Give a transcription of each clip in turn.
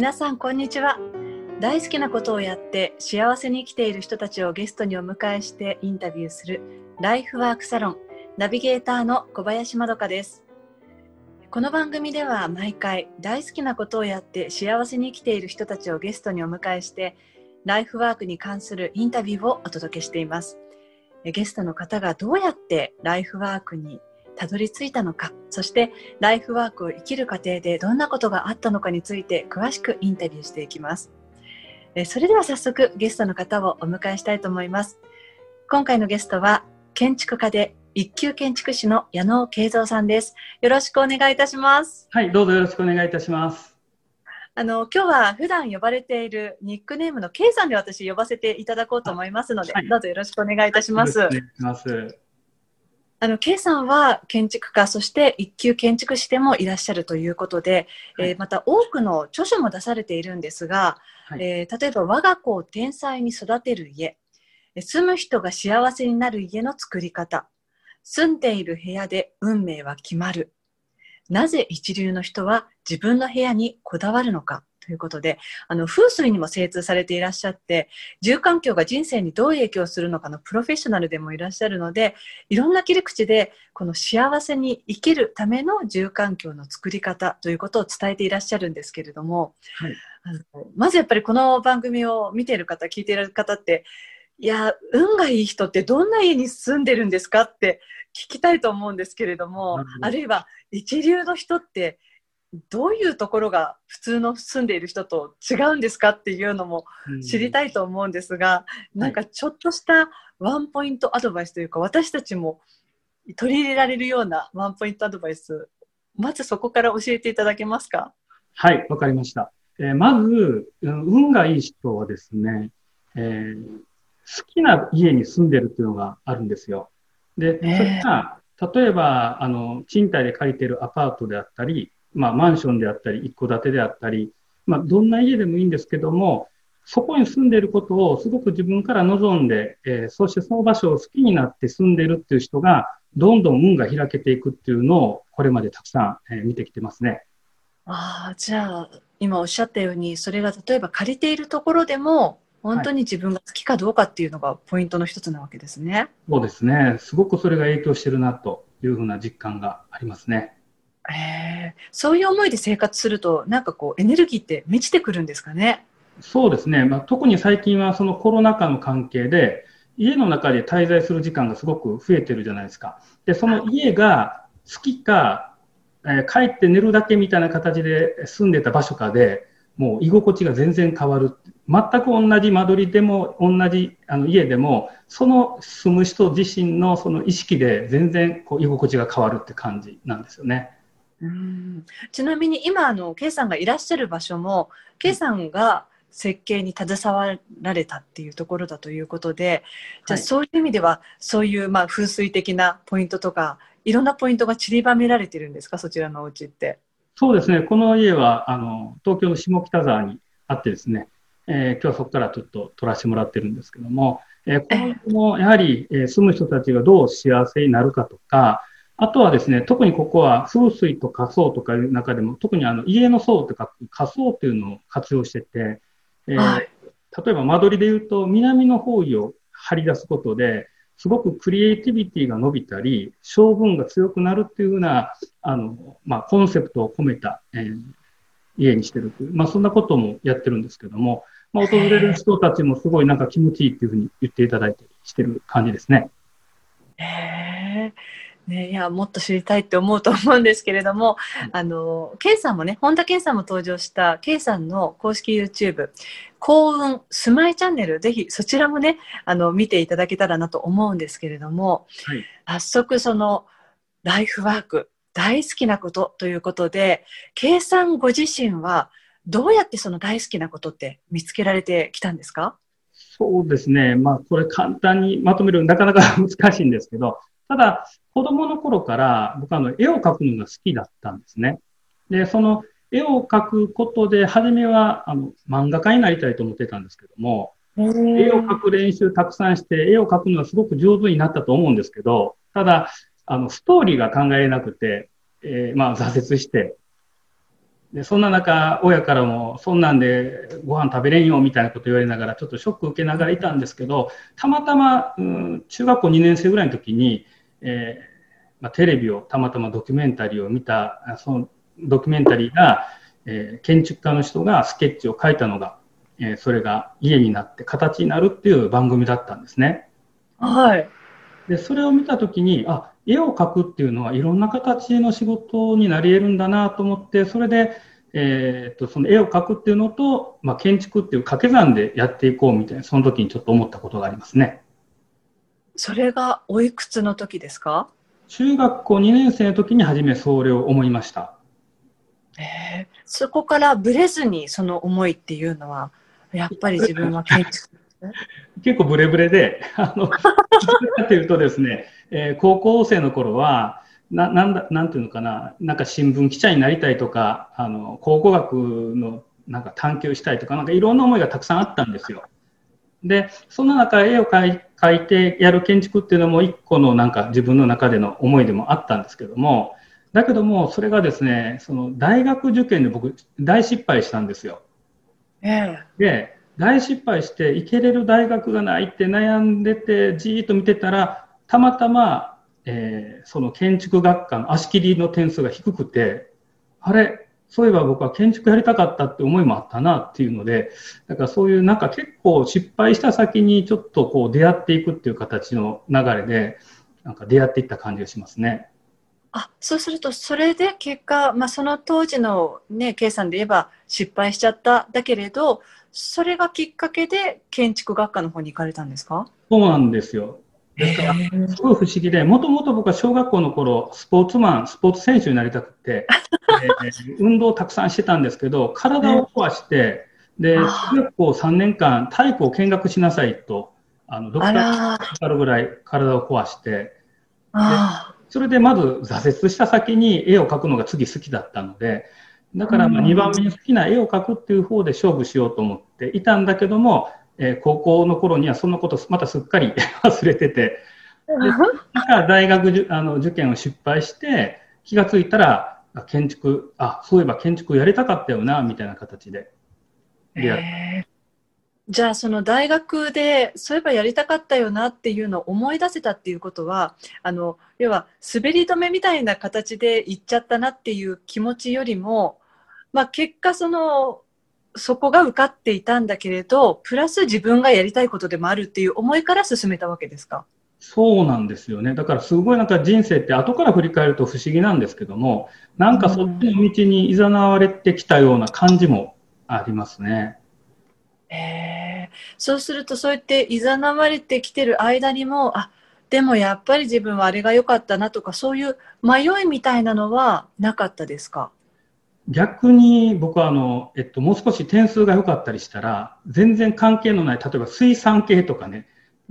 皆さんこんにちは。大好きなことをやって幸せに生きている人たちをゲストにお迎えしてインタビューするライフワークサロンナビゲーターの小林まどかです。この番組では毎回大好きなことをやって幸せに生きている人たちをゲストにお迎えしてライフワークに関するインタビューをお届けしています。ゲストの方がどうやってライフワークにたどり着いたのか、そしてライフワークを生きる過程でどんなことがあったのかについて詳しくインタビューしていきます。それでは早速ゲストの方をお迎えしたいと思います。今回のゲストは建築家で一級建築士の矢野慶三さんです。よろしくお願いいたします。はい、どうぞよろしくお願いいたします。あの今日は普段呼ばれているニックネームの K さんで私呼ばせていただこうと思いますので、はい、どうぞよろしくお願いいたします。お願いします。あの、K さんは建築家、そして一級建築士でもいらっしゃるということで、はい、えー、また多くの著書も出されているんですが、はい、えー、例えば我が子を天才に育てる家、住む人が幸せになる家の作り方、住んでいる部屋で運命は決まる。なぜ一流の人は自分の部屋にこだわるのか。ということで、あの、風水にも精通されていらっしゃって、住環境が人生にどう影響するのかのプロフェッショナルでもいらっしゃるので、いろんな切り口で、この幸せに生きるための住環境の作り方ということを伝えていらっしゃるんですけれども、はい、あのまずやっぱりこの番組を見ている方、聞いている方って、いや、運がいい人ってどんな家に住んでるんですかって聞きたいと思うんですけれども、あるいは一流の人ってどういうところが普通の住んでいる人と違うんですかっていうのも知りたいと思うんですが、うん、なんかちょっとしたワンポイントアドバイスというか、私たちも取り入れられるようなワンポイントアドバイス、まずそこから教えていただけますか？はい、わかりました。えー、まず、運がいい人はですね、えー、好きな家に住んでるっていうのがあるんですよ。で、えー、それが、例えば、あの、賃貸で借りてるアパートであったり、まあ、マンションであったり、一戸建てであったり、まあ、どんな家でもいいんですけども、そこに住んでいることをすごく自分から望んで、えー、そしてその場所を好きになって住んでいるっていう人が、どんどん運が開けていくっていうのを、これまでたくさん、えー、見てきてますね。ああ、じゃあ、今おっしゃったように、それが例えば借りているところでも、本当に自分が好きかどうかっていうのがポイントの一つなわけですね。そうですね。すごくそれが影響してるなというふうな実感がありますね。えー、そういう思いで生活すると、なんかこう、エネルギーって満ちてくるんですかね？そうですね。まあ、特に最近はそのコロナ禍の関係で、家の中で滞在する時間がすごく増えてるじゃないですか。で、その家が好きか、えー、帰って寝るだけみたいな形で住んでた場所かで、もう居心地が全然変わる。全く同じ間取りでも、同じあの家でも、その住む人自身のその意識で全然こう居心地が変わるって感じなんですよね。うん。ちなみに今あの K さんがいらっしゃる場所も K さんが設計に携わられたっていうところだということで、じゃあそういう意味では、そういうまあ風水的なポイントとかいろんなポイントが散りばめられてるんですか？そちらのお家って。そうですね。この家はあの東京の下北沢にあってですね、えー、今日はそこからちょっと撮らせてもらってるんですけども、えー、この家もやはり、えー、住む人たちがどう幸せになるかとか、あとはですね、特にここは風水と仮想とかいう中でも、特にあの家の層とか仮想っていうのを活用してて、えーはい、例えば間取りで言うと、南の方位を張り出すことで、すごくクリエイティビティが伸びたり、性分が強くなるっていうような、あの、まあ、コンセプトを込めた、えー、家にしてるという、まあ、そんなこともやってるんですけども、まあ、訪れる人たちもすごいなんか気持ちいいっていうふうに言っていただいたりしてる感じですね。へーね、いやもっと知りたいって思うと思うんですけれども、あの、ケイさんもね、本田健さんも登場したケイさんの公式 YouTube、幸運スマイチャンネル、ぜひそちらもね、あの、見ていただけたらなと思うんですけれども、はい、早速その、ライフワーク、大好きなことということで、ケイさんご自身は、どうやってその大好きなことって見つけられてきたんですか？そうですね。まあ、これ簡単にまとめるなかなか 難しいんですけど、ただ、子供の頃から僕はあの絵を描くのが好きだったんですね。で、その絵を描くことで、初めはあの漫画家になりたいと思ってたんですけども、絵を描く練習たくさんして、絵を描くのはすごく上手になったと思うんですけど、ただ、あの、ストーリーが考えなくて、えー、まあ、挫折して、で、そんな中、親からも、そんなんでご飯食べれんよみたいなこと言われながら、ちょっとショック受けながらいたんですけど、たまたま、うん、中学校2年生ぐらいの時に、えーまあ、テレビを、たまたまドキュメンタリーを見た、そのドキュメンタリーが、えー、建築家の人がスケッチを描いたのが、えー、それが家になって形になるっていう番組だったんですね。はい。で、それを見たときに、あ、絵を描くっていうのはいろんな形の仕事になり得るんだなと思って、それで、えー、っと、その絵を描くっていうのと、まあ、建築っていう掛け算でやっていこうみたいな、その時にちょっと思ったことがありますね。それがおいくつの時ですか？中学校2年生の時に初めそれを思いました。えー、そこからブレずにその思いっていうのは、やっぱり自分は建築 結構ブレブレで、あの、かというとですね、えー、高校生の頃は、な、なんだ、なんていうのかな、なんか新聞記者になりたいとか、あの、考古学のなんか探求したいとか、なんかいろんな思いがたくさんあったんですよ。で、その中、絵を描い描いてやる建築っていうのも一個のなんか自分の中での思いでもあったんですけども、だけども、それがですね、その大学受験で僕、大失敗したんですよ。ええ、で、大失敗して行けれる大学がないって悩んでて、じーっと見てたら、たまたま、えー、その建築学科の足切りの点数が低くて、あれ、そういえば僕は建築やりたかったって思いもあったなっていうので、だからそういうなんか結構失敗した先にちょっとこう出会っていくっていう形の流れで、なんか出会っていった感じがしますね。あそうすると、それで結果、まあ、その当時の、ね、計算で言えば失敗しちゃっただけれど、それがきっかけで建築学科の方に行かれたんですか？そうなんですよ。ですから、すごい不思議で、もともと僕は小学校の頃、スポーツマン、スポーツ選手になりたくて、えー、運動をたくさんしてたんですけど、体を壊して、で、中学校3年間、体育を見学しなさいと、あの、ドクターかかるぐらい体を壊して、それでまず挫折した先に絵を描くのが次好きだったので、だからまあ2番目に好きな絵を描くっていう方で勝負しようと思っていたんだけども、えー、高校の頃にはそんなことまたすっかり 忘れてて、だから大学あの受験を失敗して、気がついたら、建築、あ、そういえば建築やりたかったよな、みたいな形で。えじゃあその大学でそういえばやりたかったよなっていうのを思い出せたっていうことはあの要は滑り止めみたいな形で行っちゃったなっていう気持ちよりもまあ、結果そのそこが受かっていたんだけれどプラス自分がやりたいことでもあるっていう思いから進めたわけですか？そうなんですよね。だからすごいなんか人生って後から振り返ると不思議なんですけども、なんかそっちの道に誘われてきたような感じもありますね。えー、そうするとそうやって誘われてきてる間にも、あ、でもやっぱり自分はあれが良かったなとか、そういう迷いみたいなのはなかったですか？逆に僕はあの、えっと、もう少し点数が良かったりしたら、全然関係のない、例えば水産系とかね、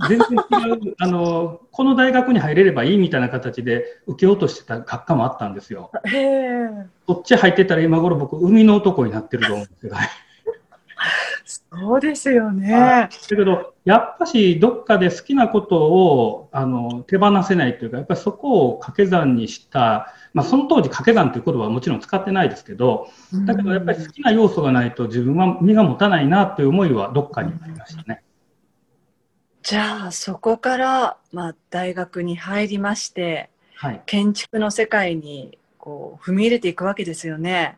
全然違う、あの、この大学に入れればいいみたいな形で受けようとしてた学科もあったんですよ。へそっち入ってたら今頃僕、海の男になってると思うんですけどね。そうですよね。だけど、やっぱしどっかで好きなことをあの手放せないというか、やっぱりそこを掛け算にした、まあ、その当時掛け算という言葉はもちろん使ってないですけど、だけどやっぱり好きな要素がないと自分は身が持たないなという思いはどっかにありましたね。じゃあそこから、まあ、大学に入りまして、はい、建築の世界にこう踏み入れていくわけですよね。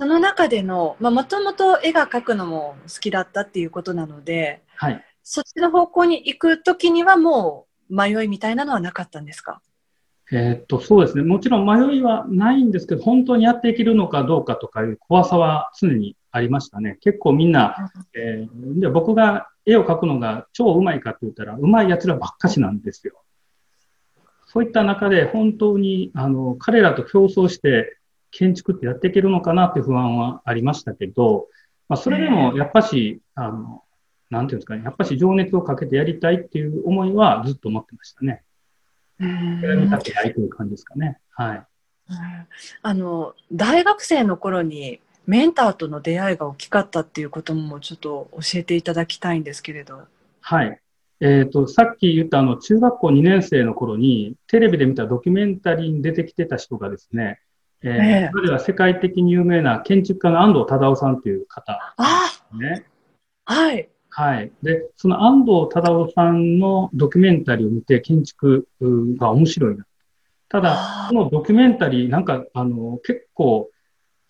はいその中での、まあ、もともと絵が描くのも好きだったっていうことなので、はい。そっちの方向に行くときにはもう迷いみたいなのはなかったんですか？えー、っと、そうですね。もちろん迷いはないんですけど、本当にやっていけるのかどうかとかいう怖さは常にありましたね。結構みんな、えー、で僕が絵を描くのが超うまいかって言ったら、うまい奴らばっかしなんですよ。そういった中で本当に、あの、彼らと競争して、建築ってやっていけるのかなって不安はありましたけど、まあ、それでもやっぱし、あの、なんていうんですかね、やっぱし情熱をかけてやりたいっていう思いはずっと持ってましたね。やりたくないという感じですかね。はい。あの、大学生の頃にメンターとの出会いが大きかったっていうこともちょっと教えていただきたいんですけれど。はい。えっ、ー、と、さっき言ったあの、中学校2年生の頃にテレビで見たドキュメンタリーに出てきてた人がですね、えー、えー、は世界的に有名な建築家の安藤忠雄さんという方、ね。はい。はい。で、その安藤忠雄さんのドキュメンタリーを見て建築が面白いな。ただ、このドキュメンタリー、なんか、あの、結構、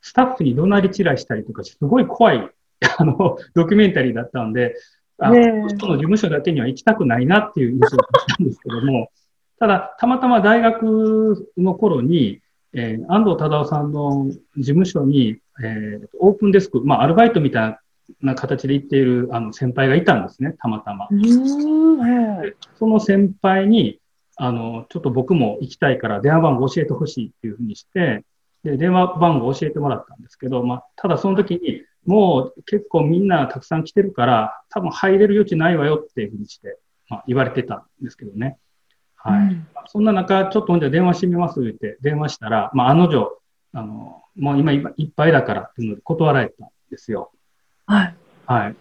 スタッフに怒鳴り散らしたりとか、すごい怖い、あの、ドキュメンタリーだったんで、あの、の事務所だけには行きたくないなっていう印象だったんですけども、ただ、たまたま大学の頃に、えー、安藤忠夫さんの事務所に、えー、オープンデスク、まあ、アルバイトみたいな形で行っているあの先輩がいたんですね、たまたま。その先輩に、あの、ちょっと僕も行きたいから電話番号教えてほしいっていうふうにして、で、電話番号教えてもらったんですけど、まあ、ただその時に、もう結構みんなたくさん来てるから、多分入れる余地ないわよっていうふうにして、まあ、言われてたんですけどね。はい。うん、そんな中、ちょっとほんじゃ電話してみますって言って電話したら、まあ、案の定、あの、もう今いっぱいだからっていうので断られたんですよ。はい。はい。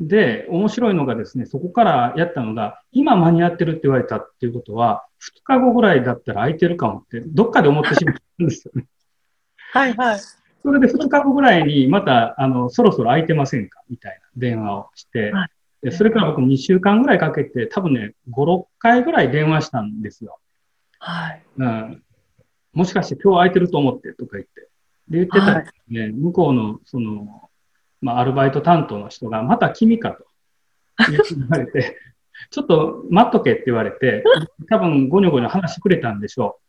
で、面白いのがですね、そこからやったのが、今間に合ってるって言われたっていうことは、2日後ぐらいだったら空いてるかもって、どっかで思ってしまったんですよね。はいはい。それで2日後ぐらいに、また、あの、そろそろ空いてませんか？みたいな電話をして、はい、でそれから僕2週間ぐらいかけて、多分ね、5、6回ぐらい電話したんですよ。はい。うん。もしかして今日空いてると思ってとか言って。で、言ってたらね、はい、向こうの、その、まあ、アルバイト担当の人が、また君かと 言われて、ちょっと待っとけって言われて、多分ゴニョゴニョ話してくれたんでしょ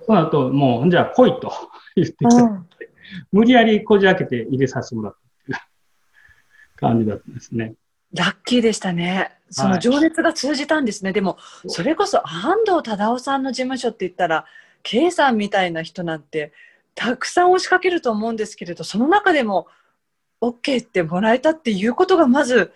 う。その後、もう、じゃあ来いと言ってきて、無理やりこじ開けて入れさせてもらったっていう感じだったんですね。ラッキーでしたね。その情熱が通じたんですね。はい、でも、それこそ安藤忠雄さんの事務所って言ったら、K さんみたいな人なんて、たくさん押しかけると思うんですけれど、その中でも OK ってもらえたっていうことがまず、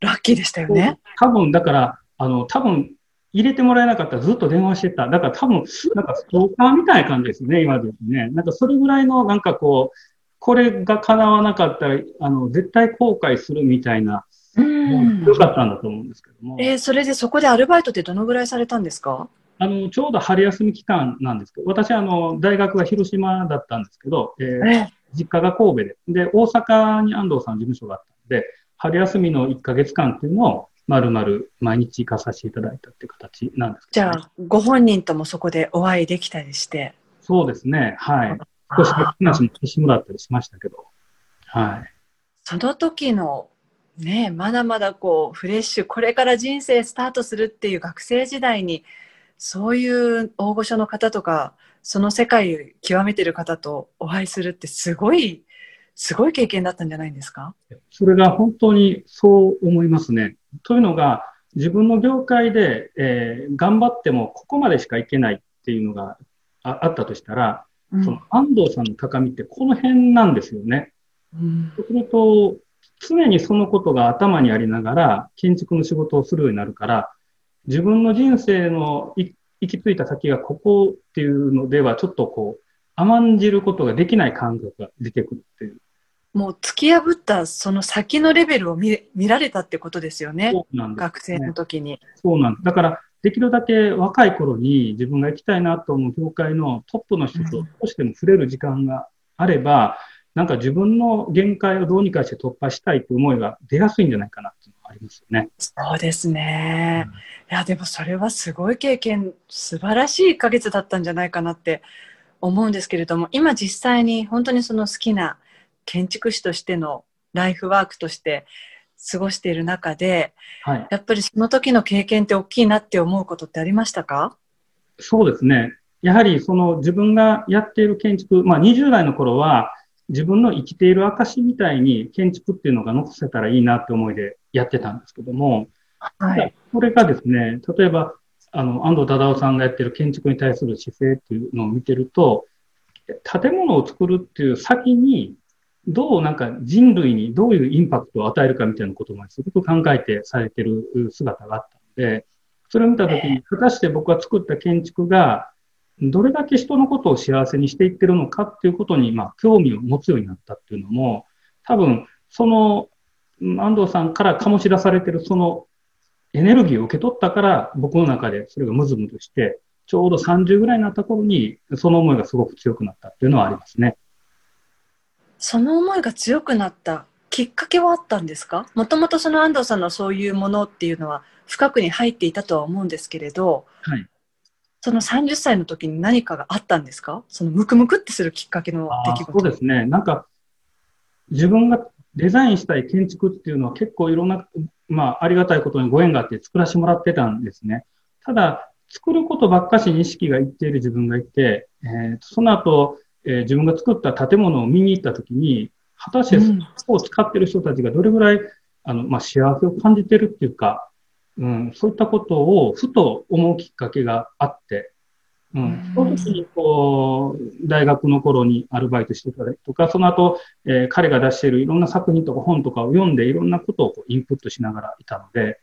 ラッキーでしたよね。多分、だから、あの、多分、入れてもらえなかったらずっと電話してた。だから多分、なんかストーカーみたいな感じですね、今ですね。なんかそれぐらいの、なんかこう、これが叶わなかったら、あの、絶対後悔するみたいな、うん。よかったんだと思うんですけども。えー、それでそこでアルバイトってどのぐらいされたんですか？あの、ちょうど春休み期間なんですけど、私、あの、大学が広島だったんですけど、えー、えー、実家が神戸で、で、大阪に安藤さん事務所があったので、春休みの1ヶ月間っていうのを、まるまる毎日行かさせていただいたっていう形なんですけど、ね、じゃあ、ご本人ともそこでお会いできたりして。そうですね、はい。少し話もしてもらったりしましたけど、はい。その時のね、まだまだこうフレッシュこれから人生スタートするっていう学生時代にそういう大御所の方とかその世界を極めてる方とお会いするってすごいすごい経験だったんじゃないですか？それが本当にそう思いますね。というのが自分の業界で、えー、頑張ってもここまでしかいけないっていうのがあったとしたら、うん、その安藤さんの高みってこの辺なんですよね。うん、そうすると常にそのことが頭にありながら建築の仕事をするようになるから、自分の人生の行き着いた先がここっていうのではちょっとこう甘んじることができない感覚が出てくるっていう。もう突き破ったその先のレベルを見見られたってことですよね。そうなんです、ね、学生の時に。そうなんです。だから、できるだけ若い頃に自分が行きたいなと思う業界のトップの人と少しでも触れる時間があれば、なんか自分の限界をどうにかして突破したいという思いが出やすいんじゃないかなっていうのがありますよね。そうですね。うん、いや、でもそれはすごい経験、素晴らしい1ヶ月だったんじゃないかなって思うんですけれども、今実際に本当にその好きな建築士としてのライフワークとして過ごしている中で、はい、やっぱりその時の経験って大きいなって思うことってありましたか？そうですね。やはりその自分がやっている建築、まあ20代の頃は自分の生きている証みたいに建築っていうのが残せたらいいなって思いでやってたんですけども、はい。これがですね、例えば、あの、安藤忠夫さんがやってる建築に対する姿勢っていうのを見てると、建物を作るっていう先に、どうなんか人類にどういうインパクトを与えるかみたいなことまですごく考えてされてる姿があったので、それを見たときに、果たして僕が作った建築が、どれだけ人のことを幸せにしていってるのかっていうことに、まあ、興味を持つようになったっていうのも、多分、その、安藤さんから醸し出されてるそのエネルギーを受け取ったから、僕の中でそれがムズムズして、ちょうど30ぐらいになった頃に、その思いがすごく強くなったっていうのはありますね。その思いが強くなったきっかけはあったんですか？もともとその安藤さんのそういうものっていうのは深くに入っていたとは思うんですけれど、はい、その30歳の時に何かがあったんですか？そのムクムクってするきっかけの出来事そうですね。なんか、自分がデザインしたい建築っていうのは結構いろんな、まあ、ありがたいことにご縁があって作らせてもらってたんですね。ただ、作ることばっかしに意識がいっている自分がいて、えー、その後、えー、自分が作った建物を見に行ったときに、果たしてそこを使ってる人たちがどれぐらい、あの、まあ、幸せを感じてるっていうか、うん、そういったことをふと思うきっかけがあって、うん、その時にこう、大学の頃にアルバイトしてたりとか、その後、えー、彼が出しているいろんな作品とか本とかを読んでいろんなことをこうインプットしながらいたので、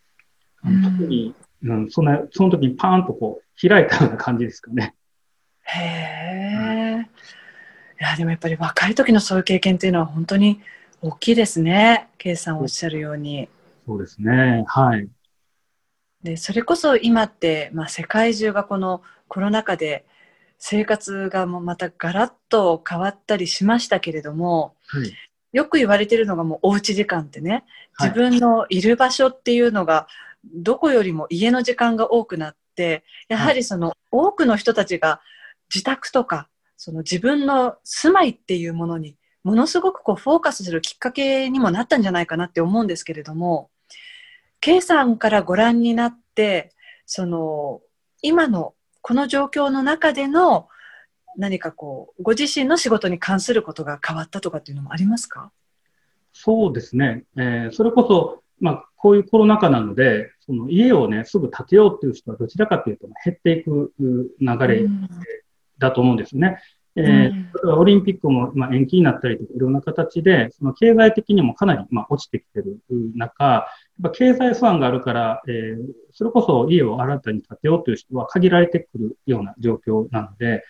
うん、特に、うん、そのその時にパーンとこう開いたような感じですかね。へえ、うん。いや、でもやっぱり若い時のそういう経験っていうのは本当に大きいですね。ケイさんおっしゃるように。そうですね。はい。でそれこそ今って、まあ、世界中がこのコロナ禍で生活がもうまたガラッと変わったりしましたけれども、はい、よく言われてるのがもうおうち時間ってね自分のいる場所っていうのがどこよりも家の時間が多くなってやはりその多くの人たちが自宅とかその自分の住まいっていうものにものすごくこうフォーカスするきっかけにもなったんじゃないかなって思うんですけれども K さんからご覧になって、その、今のこの状況の中での何かこう、ご自身の仕事に関することが変わったとかっていうのもありますか？そうですね。えー、それこそ、まあ、こういうコロナ禍なので、その家をね、すぐ建てようっていう人はどちらかというと減っていく流れだと思うんですね。えー、オリンピックも、まあ、延期になったりとか、いろんな形で、その経済的にもかなり、まあ、落ちてきてる中、やっぱ経済不安があるから、えー、それこそ家を新たに建てようという人は限られてくるような状況なので、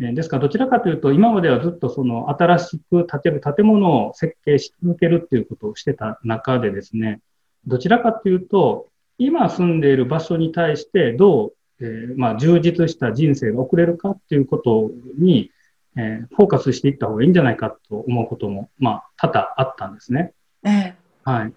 えー、ですからどちらかというと、今まではずっとその新しく建てる建物を設計し続けるっていうことをしてた中でですね、どちらかというと、今住んでいる場所に対してどう、えー、まあ、充実した人生が送れるかっていうことに、えー、フォーカスしていった方がいいんじゃないかと思うことも、まあ、多々あったんですね。ええ、はい。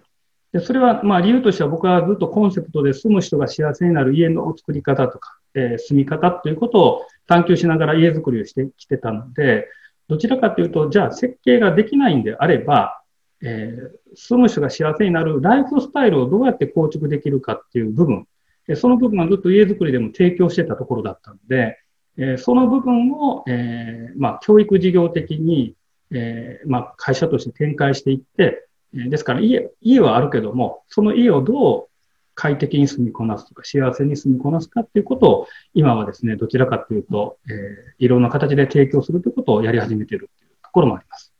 で、それは、まあ、理由としては僕はずっとコンセプトで住む人が幸せになる家の作り方とか、えー、住み方ということを探求しながら家づくりをしてきてたので、どちらかというと、じゃあ設計ができないんであれば、えー、住む人が幸せになるライフスタイルをどうやって構築できるかっていう部分、えその部分はずっと家づくりでも提供してたところだったので、えその部分を、えー、まあ、教育事業的に、えー、まあ、会社として展開していって、ですから家、家はあるけども、その家をどう快適に住みこなすとか、幸せに住みこなすかっていうことを、今はですね、どちらかというと、えー、いろんな形で提供するということをやり始めているというところもあります。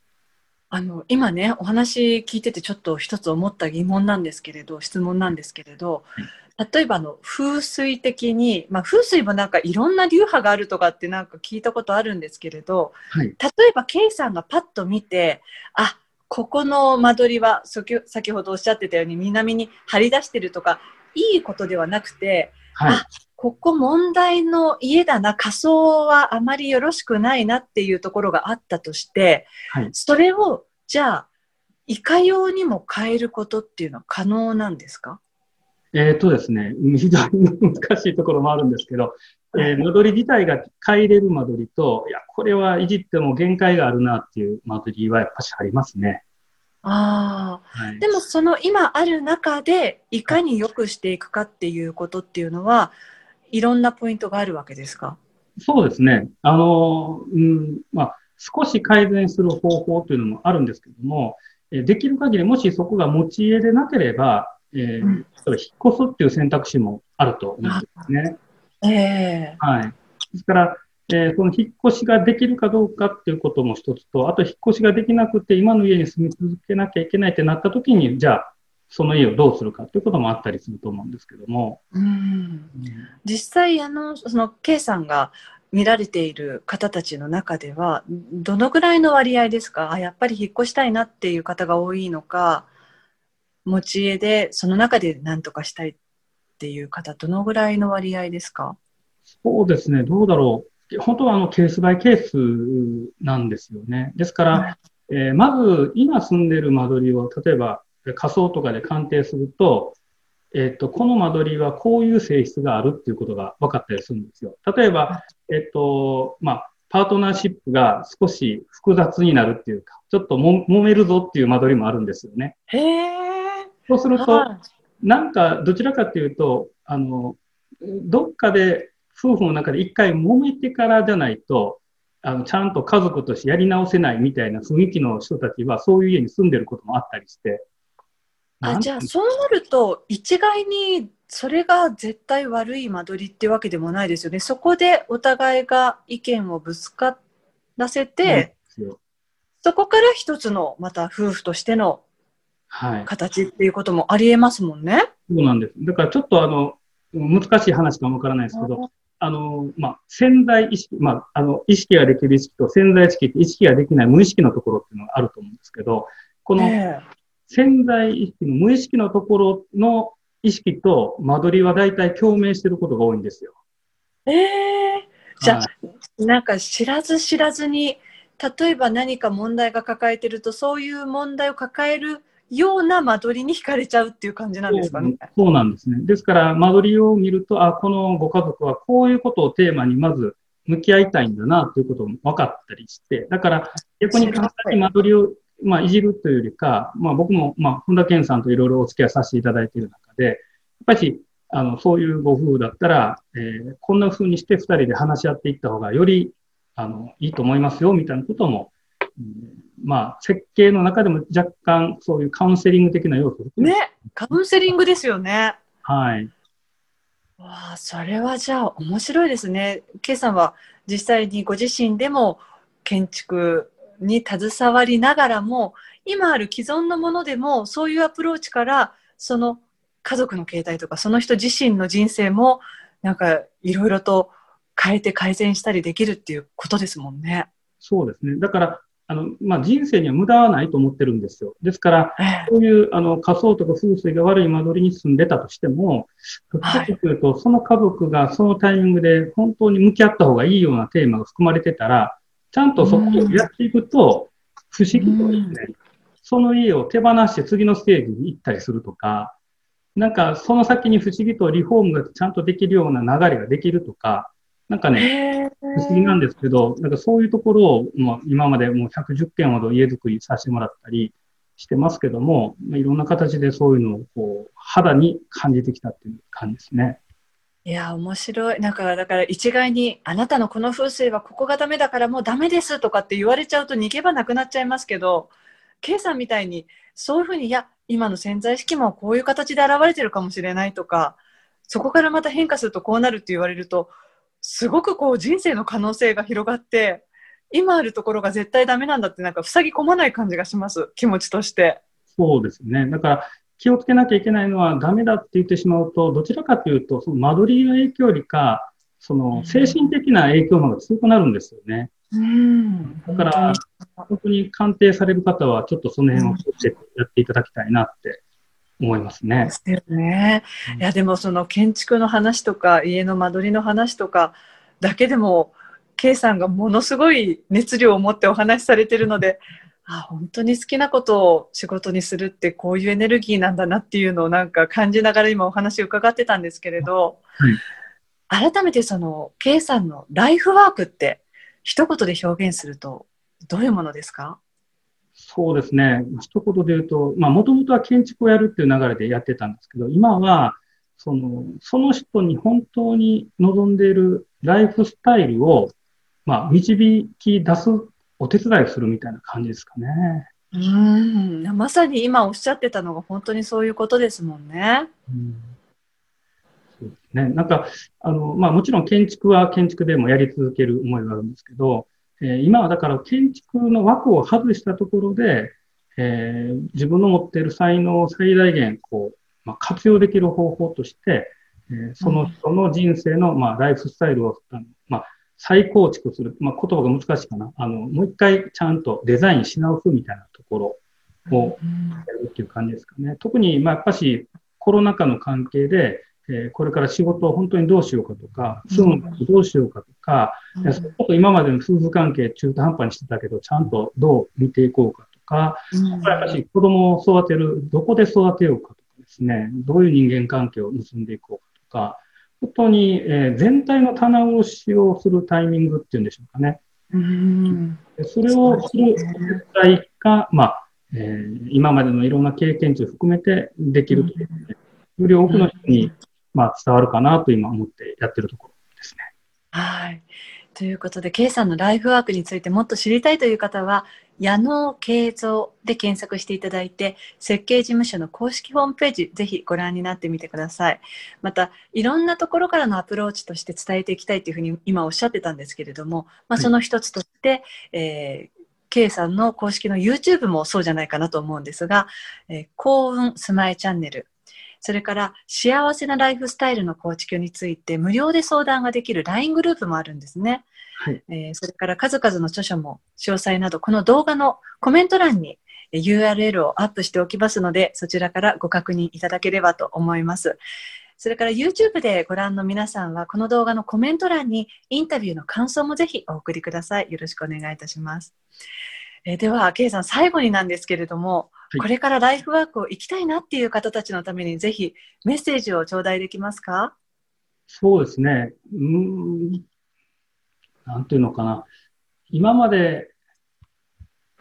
あの今ねお話聞いててちょっと一つ思った疑問なんですけれど質問なんですけれど、はい例えばの風水的に、まあ、風水もなんかいろんな流派があるとかってなんか聞いたことあるんですけれど、はい、例えば K さんがパッと見てあここの間取りは先ほどおっしゃってたように南に張り出してるとかいいことではなくて、はい、あここ問題の家だな仮想はあまりよろしくないなっていうところがあったとして、はい、それをじゃあいかようにも変えることっていうのは可能なんですか？えっ、ー、とですね、非常に難しいところもあるんですけど、えー、間取り自体が変えれる間取りと、いや、これはいじっても限界があるなっていう間取りはやっぱしありますね。ああ、はい、でもその今ある中で、いかに良くしていくかっていうことっていうのは、いろんなポイントがあるわけですか？そうですね。あの、うん、まあ、少し改善する方法というのもあるんですけども、できる限りもしそこが持ち家でなければ、えー、うん、引っ越すっていう選択肢もあると思うんですね。えー、はい。ですから、えー、その引っ越しができるかどうかっていうことも一つと、あと引っ越しができなくて今の家に住み続けなきゃいけないってなった時に、じゃあ、その家をどうするかっていうこともあったりすると思うんですけども。うん、実際、あの、その、K さんが見られている方たちの中では、どのぐらいの割合ですか？あ、やっぱり引っ越したいなっていう方が多いのか、持ち家でその中で何とかしたいっていう方どのぐらいの割合ですか？そうですね、どうだろう。本当はあのケースバイケースなんですよね。ですから、えー、まず今住んでる間取りを、例えば仮想とかで鑑定すると、えっ、ー、と、この間取りはこういう性質があるっていうことが分かったりするんですよ。例えば、えっ、ー、と、まあ、パートナーシップが少し複雑になるっていうか、ちょっとも揉めるぞっていう間取りもあるんですよね。へそうすると、なんかどちらかっていうと、あの、どっかで夫婦の中で一回揉めてからじゃないと、あの、ちゃんと家族としてやり直せないみたいな雰囲気の人たちは、そういう家に住んでることもあったりして。あ、じゃあそうなると、一概にそれが絶対悪い間取りってわけでもないですよね。そこでお互いが意見をぶつからせて、そこから一つのまた夫婦としての形っていうこともありえますもんね。そうなんです。だからちょっとあの、難しい話かもわからないですけど、あの、まあ、潜在意識、まあ、あの、意識ができる意識と潜在意識って意識ができない無意識のところっていうのがあると思うんですけど、この潜在意識の無意識のところの意識と間取りは大体共鳴してることが多いんですよ。ええー、じゃあ、はい、なんか知らず知らずに、例えば何か問題が抱えてると、そういう問題を抱えるような間取りに惹かれちゃうっていう感じなんですかね。そうなんですね。ですから、間取りを見ると、あ、このご家族はこういうことをテーマにまず向き合いたいんだなということも分かったりして、だから逆に簡単に間取りを、まあ、いじるというよりか、まあ僕も、まあ、本田健さんといろいろお付き合いさせていただいている中で、やっぱり、あの、そういうご夫婦だったら、えー、こんな風にして二人で話し合っていった方がより、あの、いいと思いますよ、みたいなことも、まあ、設計の中でも若干そういうカウンセリング的な要素ね、カウンセリングですよね。はい。わあ、それはじゃあ面白いですね。K さんは実際にご自身でも建築に携わりながらも、今ある既存のものでもそういうアプローチからその家族の形態とかその人自身の人生もなんかいろいろと変えて改善したりできるっていうことですもんね。そうですね。だからあの、まあ、人生には無駄はないと思ってるんですよ。ですから、そういう、あの、仮想とか風水が悪い間取りに住んでたとしても、どっちかというと、その家族がそのタイミングで本当に向き合った方がいいようなテーマが含まれてたら、ちゃんとそこをやっていくと、不思議とですね、その家を手放して次のステージに行ったりするとか、なんかその先に不思議とリフォームがちゃんとできるような流れができるとか、なんかね、不思議なんですけど、なんかそういうところを、まあ、今までもう110件ほど家づくりさせてもらったりしてますけども、まあ、いろんな形でそういうのをこう肌に感じてきたっていう感じですね。いや、面白い。なんか、だから一概に、あなたのこの風水はここがダメだからもうダメですとかって言われちゃうと逃げ場なくなっちゃいますけど、K さんみたいに、そういうふうに、いや、今の潜在意識もこういう形で現れてるかもしれないとか、そこからまた変化するとこうなるって言われると、すごくこう人生の可能性が広がって、今あるところが絶対ダメなんだってなんか塞ぎ込まない感じがします、気持ちとして。そうですね。だから気をつけなきゃいけないのはダメだって言ってしまうと、どちらかというと、その間取りの影響よりか、その精神的な影響の方が強くなるんですよね。うん、だから、特に鑑定される方は、ちょっとその辺をやっていただきたいなって思いますね。ですよね。いやでもその建築の話とか家の間取りの話とかだけでも K さんがものすごい熱量を持ってお話しされてるのであ本当に好きなことを仕事にするってこういうエネルギーなんだなっていうのをなんか感じながら今お話を伺ってたんですけれど、はい、改めてその K さんのライフワークって一言で表現するとどういうものですか？そうですね。一言で言うと、まあ、もともとは建築をやるっていう流れでやってたんですけど、今は、その、その人に本当に望んでいるライフスタイルを、まあ、導き出すお手伝いをするみたいな感じですかね。うん。まさに今おっしゃってたのが本当にそういうことですもんね。うんそうですね。なんか、あの、まあもちろん建築は建築でもやり続ける思いがあるんですけど、えー、今はだから建築の枠を外したところで、えー、自分の持っている才能を最大限こう、まあ、活用できる方法として、えー、その人の人生の、まあ、ライフスタイルを、あのまあ、再構築する、まあ、言葉が難しいかな。あの、もう一回ちゃんとデザインし直すみたいなところをやるっていう感じですかね。特に、まあ、やっぱしコロナ禍の関係で、えー、これから仕事を本当にどうしようかとか、住む場所どうしようかとか、うん、と今までの夫婦関係中途半端にしてたけど、ちゃんとどう見ていこうかとか、うん、やっぱり子供を育てる、どこで育てようかとかですね、どういう人間関係を結んでいこうかとか、本当に、えー、全体の棚卸しをするタイミングっていうんでしょうかね。うん、それをする絶対が、まあ、えー、今までのいろんな経験値を含めてできるとね、より多くの人に、まあ、伝わるかなと今思ってやってるところですね。はい。ということで、K さんのライフワークについてもっと知りたいという方は、矢野慶三で検索していただいて、設計事務所の公式ホームページ、ぜひご覧になってみてください。また、いろんなところからのアプローチとして伝えていきたいというふうに今おっしゃってたんですけれども、まあ、その一つとして、はい、えー K さんの公式の YouTube もそうじゃないかなと思うんですが、えー、幸運スマイチャンネル、それから幸せなライフスタイルの構築について無料で相談ができる LINE グループもあるんですね。はい、えー、それから数々の著書も詳細など、この動画のコメント欄に URL をアップしておきますので、そちらからご確認いただければと思います。それから YouTube でご覧の皆さんは、この動画のコメント欄にインタビューの感想もぜひお送りください。よろしくお願いいたします。えー、では、ケイさん、最後になんですけれども、はい、これからライフワークを行きたいなっていう方たちのために、ぜひメッセージを頂戴できますか？そうですね。うん、なんていうのかな。今まで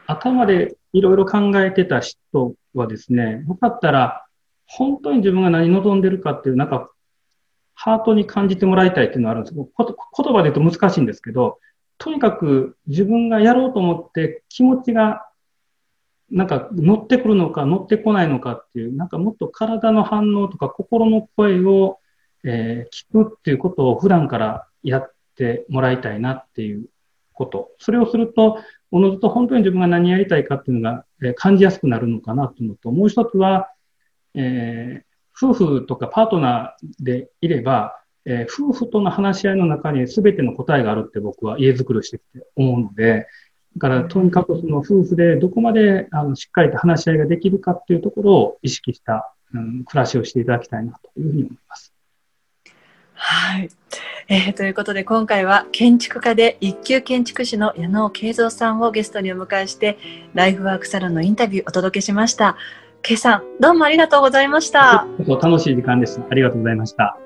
頭でいろいろ考えてた人はですね、よかったら、本当に自分が何望んでるかっていう、なんか、ハートに感じてもらいたいっていうのがあるんです言葉で言うと難しいんですけど、とにかく自分がやろうと思って気持ちがなんか乗ってくるのか乗ってこないのかっていう、なんかもっと体の反応とか心の声を、えー、聞くっていうことを普段からやってもらいたいなっていうこと。それをすると、おのずと本当に自分が何やりたいかっていうのが、えー、感じやすくなるのかなというのと、もう一つは、えー、夫婦とかパートナーでいれば、えー、夫婦との話し合いの中に全ての答えがあるって僕は家づくりをしてきて思うので、だからとにかくその夫婦でどこまであのしっかりと話し合いができるかっていうところを意識した、うん、暮らしをしていただきたいなというふうに思います。はい。えー、ということで今回は建築家で一級建築士の矢野慶三さんをゲストにお迎えしてライフワークサロンのインタビューをお届けしました。K さん、どうもありがとうございました。楽しい時間でした。ありがとうございました。